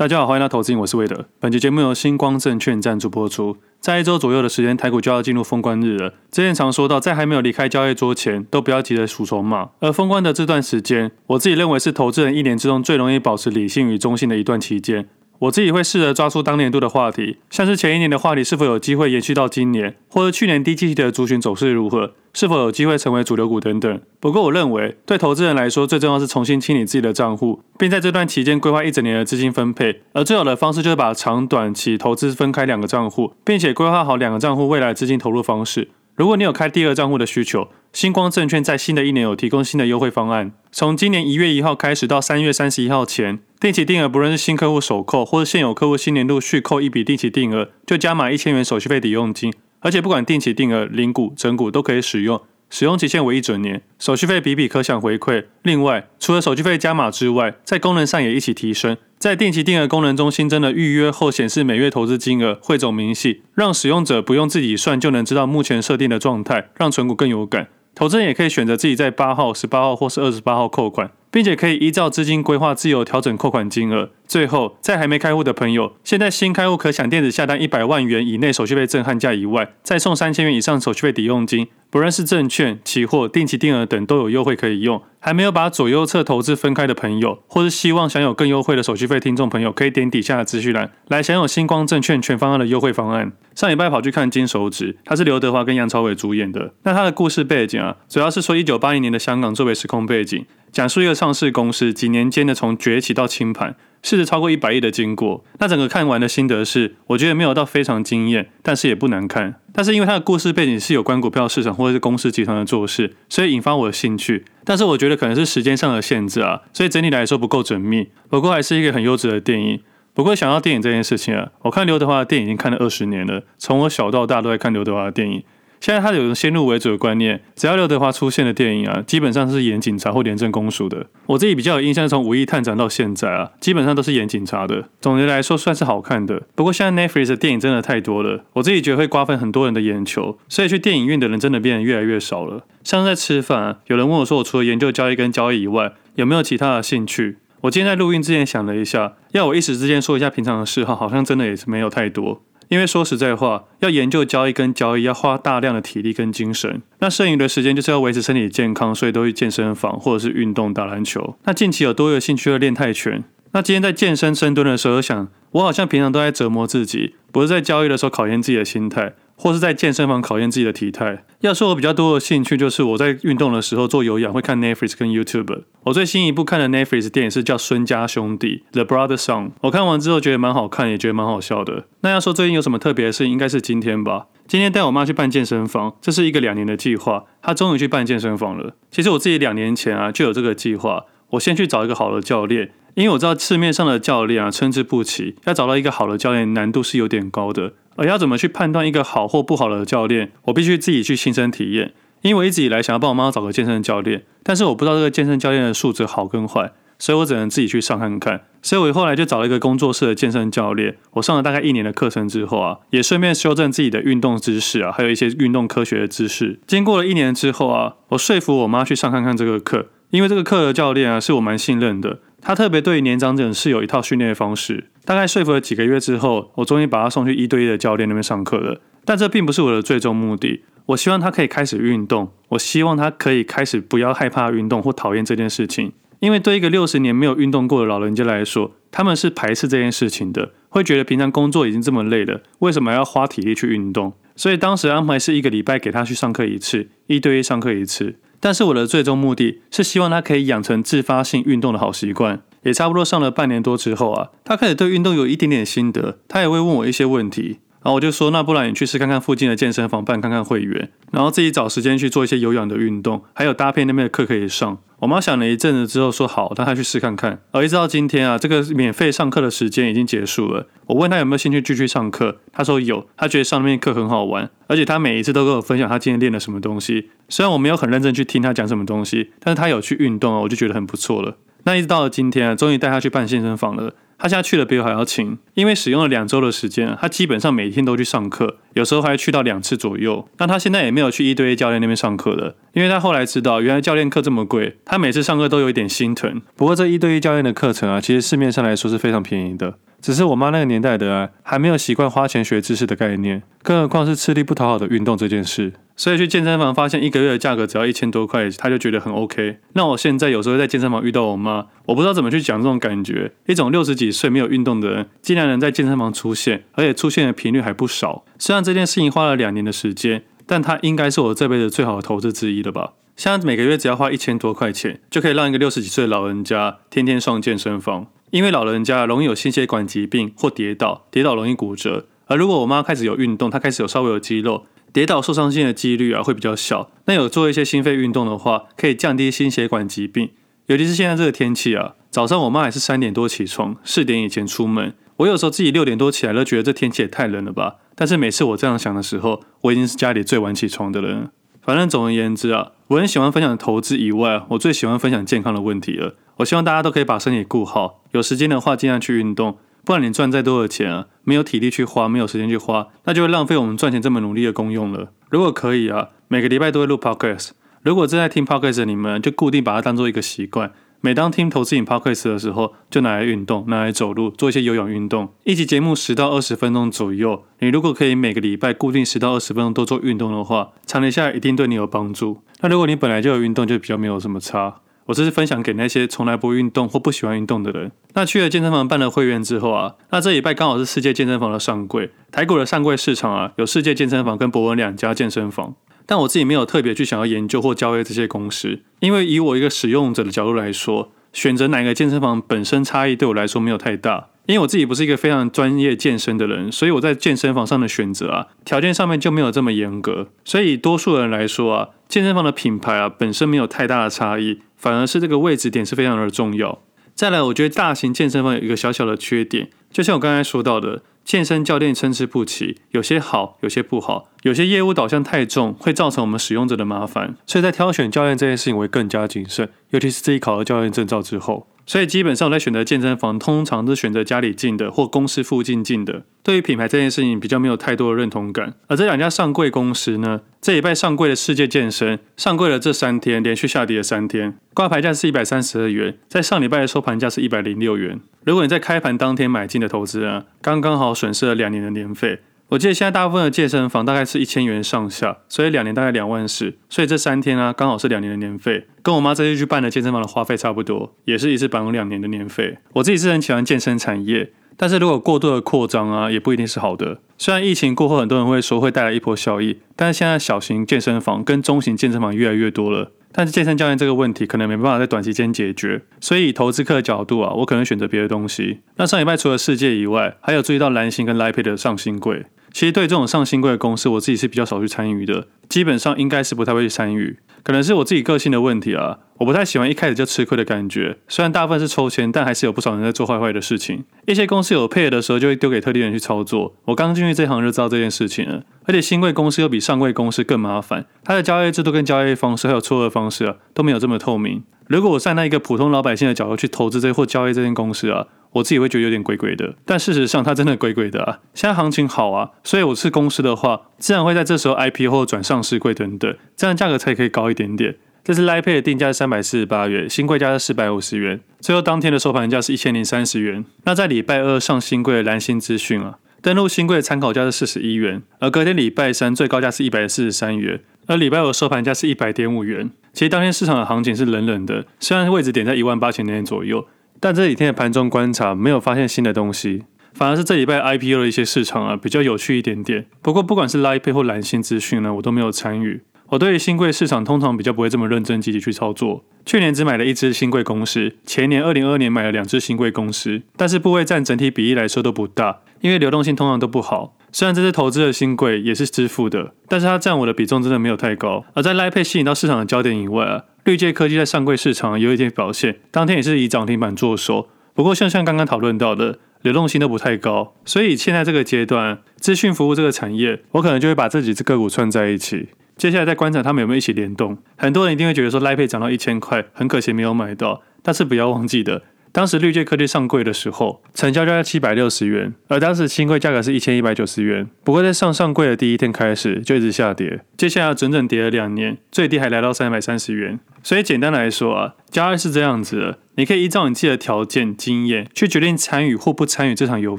大家好，欢迎来到投资瘾，我是魏德。本期节目由星光证券赞助播出。在一周左右的时间，台股就要进入封关日了。之前常说到，在还没有离开交易桌前，都不要急着数筹码。而封关的这段时间，我自己认为是投资人一年之中最容易保持理性与中性的一段期间。我自己会试着抓出当年度的话题，像是前一年的话题是否有机会延续到今年，或者去年低基期的族群走势如何，是否有机会成为主流股等等。不过，我认为对投资人来说，最重要是重新清理自己的账户，并在这段期间规划一整年的资金分配。而最好的方式就是把长短期投资分开两个账户，并且规划好两个账户未来资金投入方式。如果你有开第二账户的需求，星光证券在新的一年有提供新的优惠方案。从今年一月一号开始到三月三十一号前，定期定额不论是新客户首扣，或者现有客户新年度续扣一笔定期定额，就加码一千元手续费抵用金。而且不管定期定额、零股、整股都可以使用，使用期限为一整年，手续费比比可享回馈。另外，除了手续费加码之外，在功能上也一起提升。在定期定额功能中新增了预约后显示每月投资金额、汇总明细，让使用者不用自己算就能知道目前设定的状态，让存股更有感。投资人也可以选择自己在八号、十八号或是二十八号扣款。并且可以依照资金规划自由调整扣款金额。最后，在还没开户的朋友，现在新开户可享电子下单一百万元以内手续费震撼价以外，再送三千元以上手续费抵用金。不论是证券、期货、定期定额等都有优惠可以用。还没有把左右侧投资分开的朋友，或是希望享有更优惠的手续费听众朋友，可以点底下的资讯栏来享有星光证券全方案的优惠方案。上礼拜跑去看《金手指》，他是刘德华跟杨朝伟主演的。那他的故事背景啊，主要是说一九八零年的香港作为时空背景。讲述一个上市公司几年间的从崛起到清盘，市值超过一百亿的经过。那整个看完的心得是，我觉得没有到非常惊艳，但是也不难看。但是因为它的故事背景是有关股票市场或者是公司集团的做事，所以引发我的兴趣。但是我觉得可能是时间上的限制啊，所以整体来说不够缜密。不过还是一个很优质的电影。不过想到电影这件事情啊，我看刘德华的电影已经看了二十年了，从我小到大都在看刘德华的电影。现在他有个先入为主的观念，只要刘德华出现的电影啊，基本上是演警察或廉政公署的。我自己比较有印象，从《武义探长》到现在啊，基本上都是演警察的。总结来说，算是好看的。不过现在 Netflix 的电影真的太多了，我自己觉得会瓜分很多人的眼球，所以去电影院的人真的变得越来越少了。像是在吃饭，有人问我说，我除了研究交易跟交易以外，有没有其他的兴趣？我今天在录音之前想了一下，要我一时之间说一下平常的嗜好，好像真的也是没有太多。因为说实在话，要研究交易跟交易要花大量的体力跟精神，那剩余的时间就是要维持身体健康，所以都去健身房或者是运动打篮球。那近期有多有兴趣要练泰拳。那今天在健身深蹲的时候，想我好像平常都在折磨自己，不是在交易的时候考验自己的心态。或是在健身房考验自己的体态。要说我比较多的兴趣，就是我在运动的时候做有氧会看 Netflix 跟 YouTube。我最新一部看的 Netflix 电影是叫《孙家兄弟》（The Brother Song）。我看完之后觉得蛮好看，也觉得蛮好笑的。那要说最近有什么特别的事情，应该是今天吧。今天带我妈去办健身房，这是一个两年的计划。她终于去办健身房了。其实我自己两年前啊就有这个计划，我先去找一个好的教练，因为我知道市面上的教练啊参差不齐，要找到一个好的教练难度是有点高的。而要怎么去判断一个好或不好的教练，我必须自己去亲身体验。因为我一直以来想要帮我妈找个健身教练，但是我不知道这个健身教练的素质好跟坏，所以我只能自己去上看看。所以我后来就找了一个工作室的健身教练。我上了大概一年的课程之后啊，也顺便修正自己的运动知识啊，还有一些运动科学的知识。经过了一年之后啊，我说服我妈去上看看这个课，因为这个课的教练啊是我蛮信任的。他特别对年长者是有一套训练的方式。大概说服了几个月之后，我终于把他送去一对一的教练那边上课了。但这并不是我的最终目的。我希望他可以开始运动，我希望他可以开始不要害怕运动或讨厌这件事情。因为对一个六十年没有运动过的老人家来说，他们是排斥这件事情的，会觉得平常工作已经这么累了，为什么要花体力去运动？所以当时安排是一个礼拜给他去上课一次，一对一上课一次。但是我的最终目的是希望他可以养成自发性运动的好习惯，也差不多上了半年多之后啊，他开始对运动有一点点心得，他也会问我一些问题。然后我就说，那不然你去试看看附近的健身房办看看会员，然后自己找时间去做一些有氧的运动，还有搭配那边的课可以上。我妈想了一阵子之后说好，让她去试看看。而一直到今天啊，这个免费上课的时间已经结束了。我问她有没有兴趣继续上课，她说有，她觉得上那边课很好玩，而且她每一次都跟我分享她今天练了什么东西。虽然我没有很认真去听她讲什么东西，但是她有去运动啊，我就觉得很不错了。那一直到了今天啊，终于带她去办健身房了。他现在去的比我还要勤，因为使用了两周的时间，他基本上每天都去上课，有时候还去到两次左右。那他现在也没有去一对一教练那边上课了，因为他后来知道原来教练课这么贵，他每次上课都有一点心疼。不过这一对一教练的课程啊，其实市面上来说是非常便宜的。只是我妈那个年代的啊，还没有习惯花钱学知识的概念，更何况是吃力不讨好的运动这件事。所以去健身房发现一个月的价格只要一千多块，他就觉得很 OK。那我现在有时候在健身房遇到我妈，我不知道怎么去讲这种感觉，一种六十几岁没有运动的人，竟然能在健身房出现，而且出现的频率还不少。虽然这件事情花了两年的时间，但它应该是我这辈子最好的投资之一了吧。像每个月只要花一千多块钱，就可以让一个六十几岁的老人家天天上健身房。因为老人家容易有心血管疾病或跌倒，跌倒容易骨折。而如果我妈开始有运动，她开始有稍微有肌肉，跌倒受伤性的几率啊会比较小。那有做一些心肺运动的话，可以降低心血管疾病。尤其是现在这个天气啊，早上我妈也是三点多起床，四点以前出门。我有时候自己六点多起来都觉得这天气也太冷了吧。但是每次我这样想的时候，我已经是家里最晚起床的人。反正总而言之啊，我很喜欢分享投资以外，我最喜欢分享健康的问题了。我希望大家都可以把身体顾好，有时间的话尽量去运动。不然你赚再多的钱啊，没有体力去花，没有时间去花，那就会浪费我们赚钱这么努力的功用了。如果可以啊，每个礼拜都会录 podcast。如果正在听 podcast 的你们，就固定把它当做一个习惯。每当听投资瘾 podcast 的时候，就拿来运动，拿来走路，做一些有氧运动。一集节目十到二十分钟左右，你如果可以每个礼拜固定十到二十分钟都做运动的话，长年下来一定对你有帮助。那如果你本来就有运动，就比较没有什么差。我这是分享给那些从来不运动或不喜欢运动的人。那去了健身房办了会员之后啊，那这礼拜刚好是世界健身房的上柜，台股的上柜市场啊，有世界健身房跟博文两家健身房。但我自己没有特别去想要研究或交易这些公司，因为以我一个使用者的角度来说，选择哪个健身房本身差异对我来说没有太大。因为我自己不是一个非常专业健身的人，所以我在健身房上的选择啊，条件上面就没有这么严格。所以多数人来说啊，健身房的品牌啊本身没有太大的差异，反而是这个位置点是非常的重要。再来，我觉得大型健身房有一个小小的缺点，就像我刚才说到的。健身教练参差不齐，有些好，有些不好，有些业务导向太重，会造成我们使用者的麻烦。所以在挑选教练这件事情，我会更加谨慎，尤其是自己考了教练证照之后。所以基本上我在选择健身房，通常都是选择家里近的或公司附近近的。对于品牌这件事情比较没有太多的认同感。而这两家上柜公司呢，这礼拜上柜的世界健身上柜了这三天，连续下跌了三天，挂牌价是一百三十二元，在上礼拜的收盘价是一百零六元。如果你在开盘当天买进的投资啊，刚刚好损失了两年的年费。我记得现在大部分的健身房大概是一千元上下，所以两年大概两万四，所以这三天啊刚好是两年的年费，跟我妈这次去办的健身房的花费差不多，也是一次绑两年的年费。我自己是很喜欢健身产业，但是如果过度的扩张啊，也不一定是好的。虽然疫情过后很多人会说会带来一波效益，但是现在小型健身房跟中型健身房越来越多了，但是健身教练这个问题可能没办法在短期间解决，所以以投资客的角度啊，我可能选择别的东西。那上礼拜除了世界以外，还有注意到蓝星跟 Lite Pay 的上新柜。其实对这种上新贵的公司，我自己是比较少去参与的，基本上应该是不太会去参与。可能是我自己个性的问题啊，我不太喜欢一开始就吃亏的感觉。虽然大部分是抽签，但还是有不少人在做坏坏的事情。一些公司有配的时候，就会丢给特定人去操作。我刚进去这行就知道这件事情了。而且新贵公司又比上贵公司更麻烦，它的交易制度跟交易方式还有撮合方式啊，都没有这么透明。如果我站在一个普通老百姓的角度去投资这或交易这间公司啊。我自己会觉得有点鬼鬼的，但事实上它真的鬼鬼的啊！现在行情好啊，所以我是公司的话，自然会在这时候 I P 或转上市柜等等，这样价格才可以高一点点。这次 Lite Pay 的定价是三百四十八元，新柜价是四百五十元，最后当天的收盘价是一千零三十元。那在礼拜二上新柜的蓝星资讯啊，登录新柜的参考价是四十一元，而隔天礼拜三最高价是一百四十三元，而礼拜五收盘价是一百点五元。其实当天市场的行情是冷冷的，虽然位置点在一万八千点左右。但这几天的盘中观察没有发现新的东西，反而是这礼拜 IPO 的一些市场啊比较有趣一点点。不过不管是 Lite Pay 或蓝星资讯呢，我都没有参与。我对于新贵市场通常比较不会这么认真积极去操作。去年只买了一只新贵公司，前年二零二二年买了两只新贵公司，但是部位占整体比例来说都不大，因为流动性通常都不好。虽然这次投资的新贵也是支付的，但是它占我的比重真的没有太高。而在 Lite Pay 吸引到市场的焦点以外啊。绿界科技在上柜市场有一点表现，当天也是以涨停板作收。不过，像像刚刚讨论到的，流动性都不太高，所以现在这个阶段，资讯服务这个产业，我可能就会把这几只个股串在一起，接下来再观察他们有没有一起联动。很多人一定会觉得说 life 配涨到一千块，很可惜没有买到。但是不要忘记的当时绿界科技上柜的时候，成交价在七百六十元，而当时新柜价格是一千一百九十元。不过在上上柜的第一天开始就一直下跌，接下来整整跌了两年，最低还来到三百三十元。所以简单来说啊，交易是这样子的，你可以依照你自己的条件、经验去决定参与或不参与这场游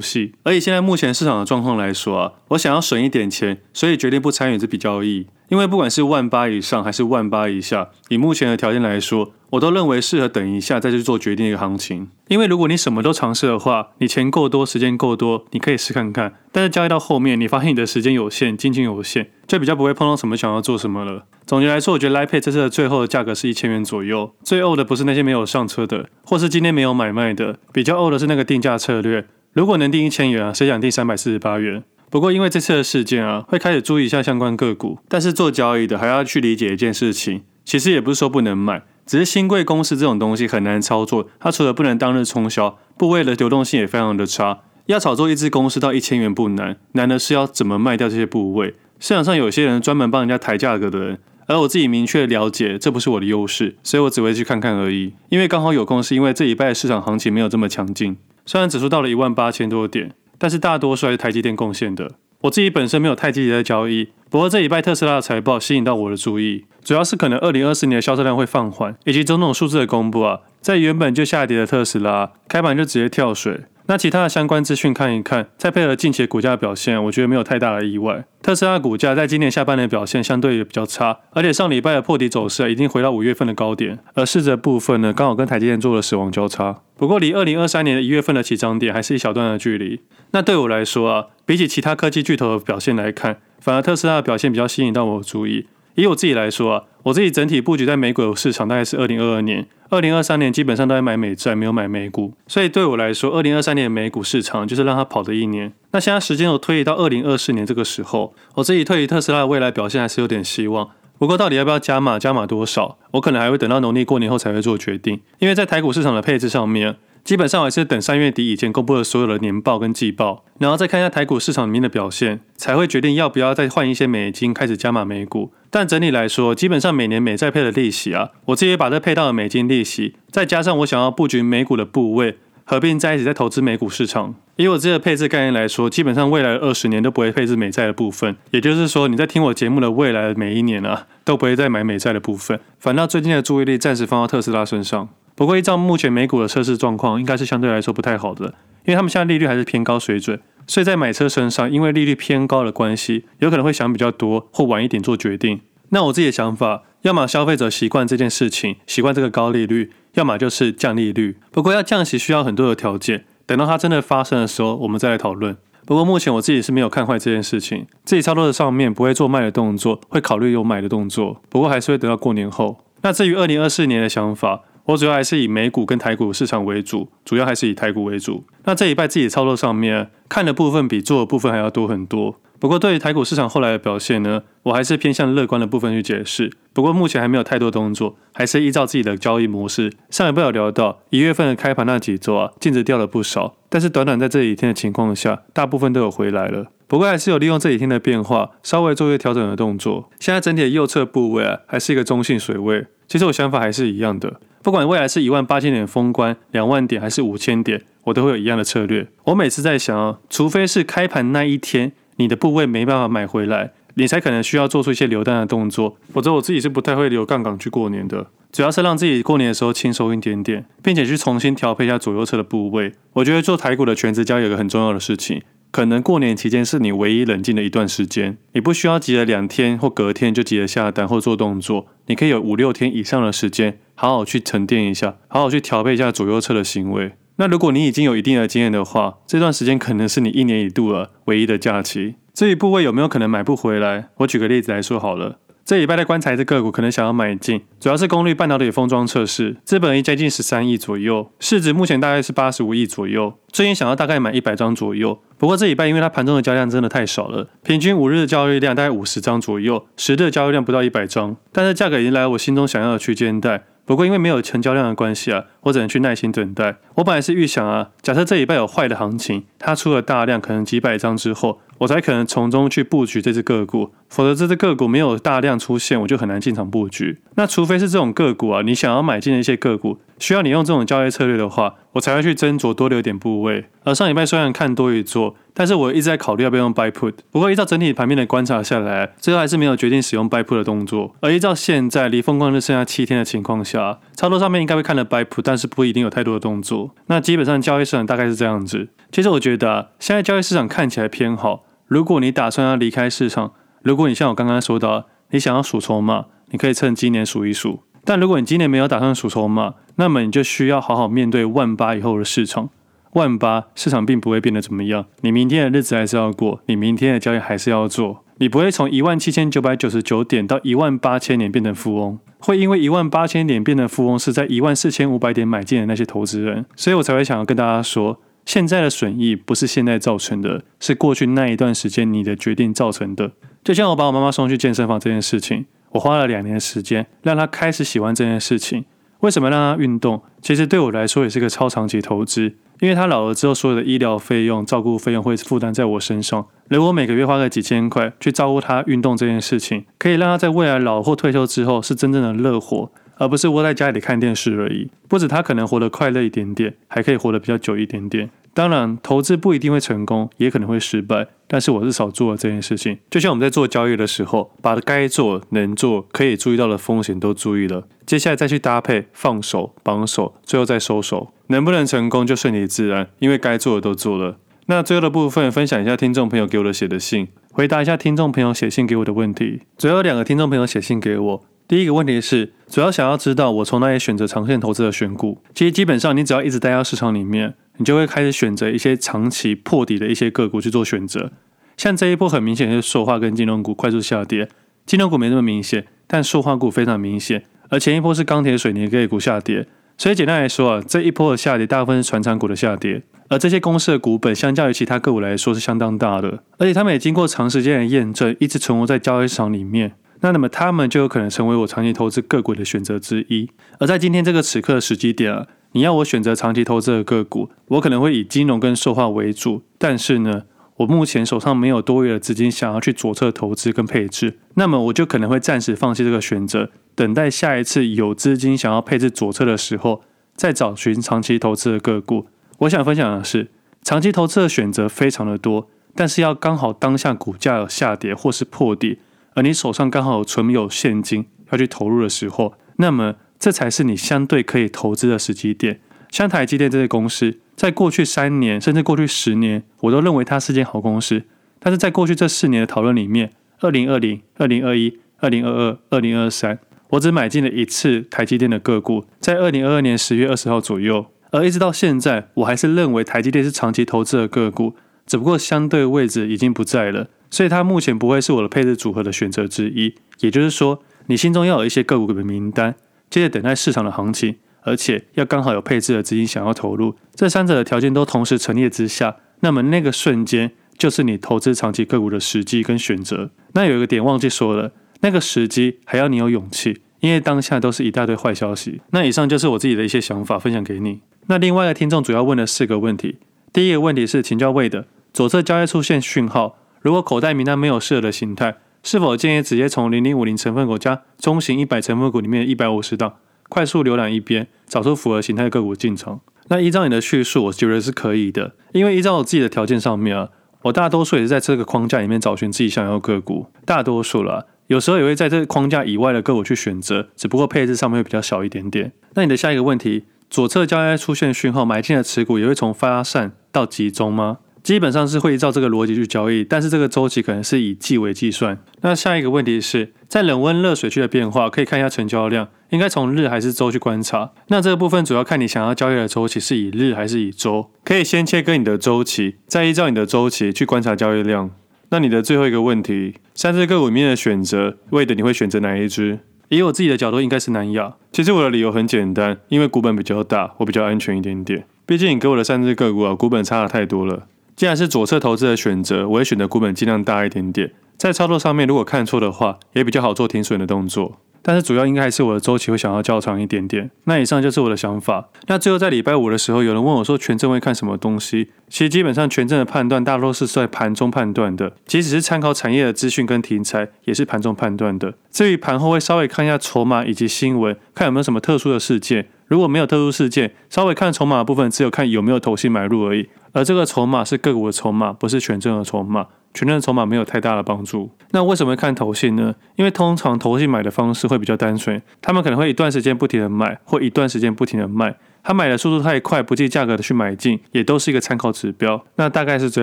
戏。而以现在目前市场的状况来说啊，我想要省一点钱，所以决定不参与这笔交易。因为不管是万八以上还是万八以下，以目前的条件来说，我都认为适合等一下再去做决定一个行情。因为如果你什么都尝试的话，你钱够多，时间够多，你可以试看看。但是交易到后面，你发现你的时间有限，金钱有限，就比较不会碰到什么想要做什么了。总结来说，我觉得 Lipay 这次的最后的价格是一千元左右。最呕的不是那些没有上车的，或是今天没有买卖的，比较呕的是那个定价策略。如果能定一千元啊，谁想定三百四十八元？不过因为这次的事件啊，会开始注意一下相关个股。但是做交易的还要去理解一件事情，其实也不是说不能买。只是新贵公司这种东西很难操作，它除了不能当日冲销，部位的流动性也非常的差。要炒作一支公司到一千元不难，难的是要怎么卖掉这些部位。市场上有些人专门帮人家抬价格的人，而我自己明确了解这不是我的优势，所以我只会去看看而已。因为刚好有空，是因为这一拜市场行情没有这么强劲。虽然指数到了一万八千多点，但是大多数还是台积电贡献的。我自己本身没有太积极的交易，不过这礼拜特斯拉的财报吸引到我的注意，主要是可能二零二四年的销售量会放缓，以及种种数字的公布啊，在原本就下跌的特斯拉开盘就直接跳水。那其他的相关资讯看一看，再配合近期的股价的表现，我觉得没有太大的意外。特斯拉股价在今年下半年表现相对也比较差，而且上礼拜的破底走势已经回到五月份的高点，而市值部分呢，刚好跟台积电做了死亡交叉。不过离二零二三年的一月份的起涨点还是一小段的距离。那对我来说啊，比起其他科技巨头的表现来看，反而特斯拉的表现比较吸引到我的注意。以我自己来说啊，我自己整体布局在美股市场大概是二零二二年、二零二三年，基本上都在买美债，没有买美股。所以对我来说，二零二三年的美股市场就是让它跑的一年。那现在时间又推移到二零二四年这个时候，我自己对于特斯拉的未来表现还是有点希望。不过到底要不要加码，加码多少，我可能还会等到农历过年后才会做决定。因为在台股市场的配置上面，基本上还是等三月底以前公布的所有的年报跟季报，然后再看一下台股市场里面的表现，才会决定要不要再换一些美金开始加码美股。但整体来说，基本上每年美债配的利息啊，我自己也把这配到了美金利息，再加上我想要布局美股的部位，合并在一起再投资美股市场。以我自己的配置概念来说，基本上未来二十年都不会配置美债的部分。也就是说，你在听我节目的未来的每一年啊，都不会再买美债的部分，反倒最近的注意力暂时放到特斯拉身上。不过依照目前美股的测试状况，应该是相对来说不太好的，因为他们现在利率还是偏高水准。所以在买车身上，因为利率偏高的关系，有可能会想比较多，或晚一点做决定。那我自己的想法，要么消费者习惯这件事情，习惯这个高利率，要么就是降利率。不过要降息需要很多的条件，等到它真的发生的时候，我们再来讨论。不过目前我自己是没有看坏这件事情，自己操作的上面不会做卖的动作，会考虑有买的动作。不过还是会等到过年后。那至于二零二四年的想法。我主要还是以美股跟台股市场为主，主要还是以台股为主。那这一拜自己操作上面看的部分比做的部分还要多很多。不过对于台股市场后来的表现呢，我还是偏向乐观的部分去解释。不过目前还没有太多动作，还是依照自己的交易模式。上一拜有聊到一月份的开盘那几周啊，净值掉了不少，但是短短在这几天的情况下，大部分都有回来了。不过还是有利用这几天的变化，稍微做一个调整的动作。现在整体的右侧部位啊，还是一个中性水位。其实我想法还是一样的。不管未来是一万八千点封关，两万点还是五千点，我都会有一样的策略。我每次在想啊，除非是开盘那一天你的部位没办法买回来，你才可能需要做出一些留单的动作。否则我自己是不太会留杠杆去过年的，主要是让自己过年的时候轻松一点点，并且去重新调配一下左右侧的部位。我觉得做台股的权值交易有个很重要的事情。可能过年期间是你唯一冷静的一段时间，你不需要急着两天或隔天就急着下单或做动作，你可以有五六天以上的时间，好好去沉淀一下，好好去调配一下左右侧的行为。那如果你已经有一定的经验的话，这段时间可能是你一年一度了唯一的假期。至于部位有没有可能买不回来，我举个例子来说好了。这礼拜的观察这个股可能想要买进，主要是功率半导体封装测试，资本益接近十三亿左右，市值目前大概是八十五亿左右，最近想要大概买一百张左右。不过这礼拜因为它盘中的交易量真的太少了，平均五日的交易量大概五十张左右，十日的交易量不到一百张，但是价格已经来我心中想要的区间带。不过因为没有成交量的关系啊，我只能去耐心等待。我本来是预想啊，假设这礼拜有坏的行情，它出了大量，可能几百张之后，我才可能从中去布局这只个股。否则这只个股没有大量出现，我就很难进场布局。那除非是这种个股啊，你想要买进的一些个股，需要你用这种交易策略的话，我才会去斟酌多留一点部位。而上礼拜虽然看多一做，但是我一直在考虑要不要用 buy put。不过依照整体盘面的观察下来，最后还是没有决定使用 buy put 的动作。而依照现在离风光日剩下七天的情况下，操作上面应该会看了 buy put，但是不一定有太多的动作。那基本上交易市场大概是这样子。其实我觉得啊，现在交易市场看起来偏好。如果你打算要离开市场，如果你像我刚刚说到，你想要数筹码，你可以趁今年数一数。但如果你今年没有打算数筹码，那么你就需要好好面对万八以后的市场。万八市场并不会变得怎么样，你明天的日子还是要过，你明天的交易还是要做。你不会从一万七千九百九十九点到一万八千点变成富翁，会因为一万八千点变成富翁是在一万四千五百点买进的那些投资人，所以我才会想要跟大家说，现在的损益不是现在造成的，是过去那一段时间你的决定造成的。就像我把我妈妈送去健身房这件事情。我花了两年时间，让她开始喜欢这件事情。为什么让她运动？其实对我来说也是个超长期投资，因为她老了之后，所有的医疗费用、照顾费用会负担在我身上。如果每个月花个几千块去照顾她运动这件事情，可以让她在未来老或退休之后是真正的乐活，而不是窝在家里看电视而已。不止他可能活得快乐一点点，还可以活得比较久一点点。当然，投资不一定会成功，也可能会失败。但是我至少做了这件事情。就像我们在做交易的时候，把该做、能做、可以注意到的风险都注意了，接下来再去搭配放手、绑手，最后再收手，能不能成功就顺其自然，因为该做的都做了。那最后的部分，分享一下听众朋友给我的写的信，回答一下听众朋友写信给我的问题。最后两个听众朋友写信给我。第一个问题是，主要想要知道我从哪里选择长线投资的选股。其实基本上，你只要一直待在市场里面，你就会开始选择一些长期破底的一些个股去做选择。像这一波很明显是塑化跟金融股快速下跌，金融股没那么明显，但塑化股非常明显。而前一波是钢铁水泥类股下跌，所以简单来说啊，这一波的下跌大部分是传产股的下跌。而这些公司的股本相较于其他个股来说是相当大的，而且他们也经过长时间的验证，一直存活在交易市场里面。那那么他们就有可能成为我长期投资个股的选择之一。而在今天这个此刻的时机点啊，你要我选择长期投资的个股，我可能会以金融跟塑化为主。但是呢，我目前手上没有多余的资金想要去左侧投资跟配置，那么我就可能会暂时放弃这个选择，等待下一次有资金想要配置左侧的时候，再找寻长期投资的个股。我想分享的是，长期投资的选择非常的多，但是要刚好当下股价有下跌或是破底。而你手上刚好存有现金要去投入的时候，那么这才是你相对可以投资的时机点。像台积电这些公司，在过去三年甚至过去十年，我都认为它是间好公司。但是在过去这四年的讨论里面，二零二零、二零二一、二零二二、二零二三，我只买进了一次台积电的个股，在二零二二年十月二十号左右。而一直到现在，我还是认为台积电是长期投资的个股，只不过相对位置已经不在了。所以它目前不会是我的配置组合的选择之一，也就是说，你心中要有一些个股的名单，接着等待市场的行情，而且要刚好有配置的资金想要投入，这三者的条件都同时成立之下，那么那个瞬间就是你投资长期个股的时机跟选择。那有一个点忘记说了，那个时机还要你有勇气，因为当下都是一大堆坏消息。那以上就是我自己的一些想法分享给你。那另外一个听众主要问了四个问题，第一个问题是请教魏的左侧交易出现讯号。如果口袋名单没有适合的形态，是否建议直接从零零五零成分股加中型一百成分股里面一百五十档快速浏览一遍，找出符合形态的个股进场？那依照你的叙述，我觉得是可以的，因为依照我自己的条件上面啊，我大多数也是在这个框架里面找寻自己想要个股，大多数了，有时候也会在这个框架以外的个股去选择，只不过配置上面会比较小一点点。那你的下一个问题，左侧交易出现讯号，买进的持股也会从发散到集中吗？基本上是会依照这个逻辑去交易，但是这个周期可能是以季为计算。那下一个问题是在冷温热水区的变化，可以看一下成交量，应该从日还是周去观察。那这个部分主要看你想要交易的周期是以日还是以周，可以先切割你的周期，再依照你的周期去观察交易量。那你的最后一个问题，三只个股里面的选择，为的你会选择哪一只？以我自己的角度，应该是南亚。其实我的理由很简单，因为股本比较大，我比较安全一点点。毕竟你给我的三只个股啊，股本差的太多了。既然是左侧投资的选择，我会选择股本尽量大一点点，在操作上面如果看错的话，也比较好做停损的动作。但是主要应该还是我的周期会想要较长一点点。那以上就是我的想法。那最后在礼拜五的时候，有人问我说权证会看什么东西？其实基本上权证的判断大多是在盘中判断的，即使是参考产业的资讯跟题材，也是盘中判断的。至于盘后会稍微看一下筹码以及新闻，看有没有什么特殊的事件。如果没有特殊事件，稍微看筹码的部分，只有看有没有投信买入而已。而这个筹码是个股的筹码，不是权证的筹码。权证的筹码没有太大的帮助。那为什么会看投信呢？因为通常投信买的方式会比较单纯，他们可能会一段时间不停的买，或一段时间不停的卖。他买的速度太快，不计价格的去买进，也都是一个参考指标。那大概是这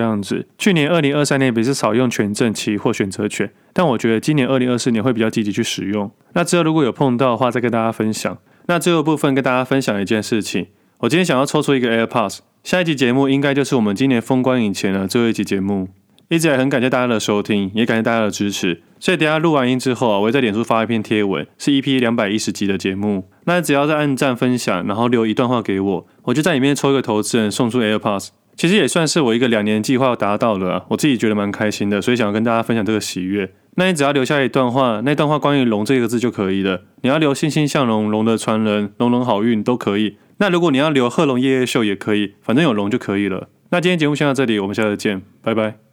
样子。去年二零二三年比是少用权证期或选择权，但我觉得今年二零二四年会比较积极去使用。那之后如果有碰到的话，再跟大家分享。那最后部分跟大家分享一件事情，我今天想要抽出一个 AirPods，下一集节目应该就是我们今年封关以前的最后一集节目。一直也很感谢大家的收听，也感谢大家的支持。所以等下录完音之后啊，我会在脸书发一篇贴文，是 EP 两百一十集的节目。那只要在按赞分享，然后留一段话给我，我就在里面抽一个投资人送出 AirPods。其实也算是我一个两年计划要达到了，我自己觉得蛮开心的，所以想要跟大家分享这个喜悦。那你只要留下一段话，那段话关于龙这个字就可以了。你要留欣欣向荣、龙的传人、龙龙好运都可以。那如果你要留贺龙夜夜秀也可以，反正有龙就可以了。那今天节目先到这里，我们下次见，拜拜。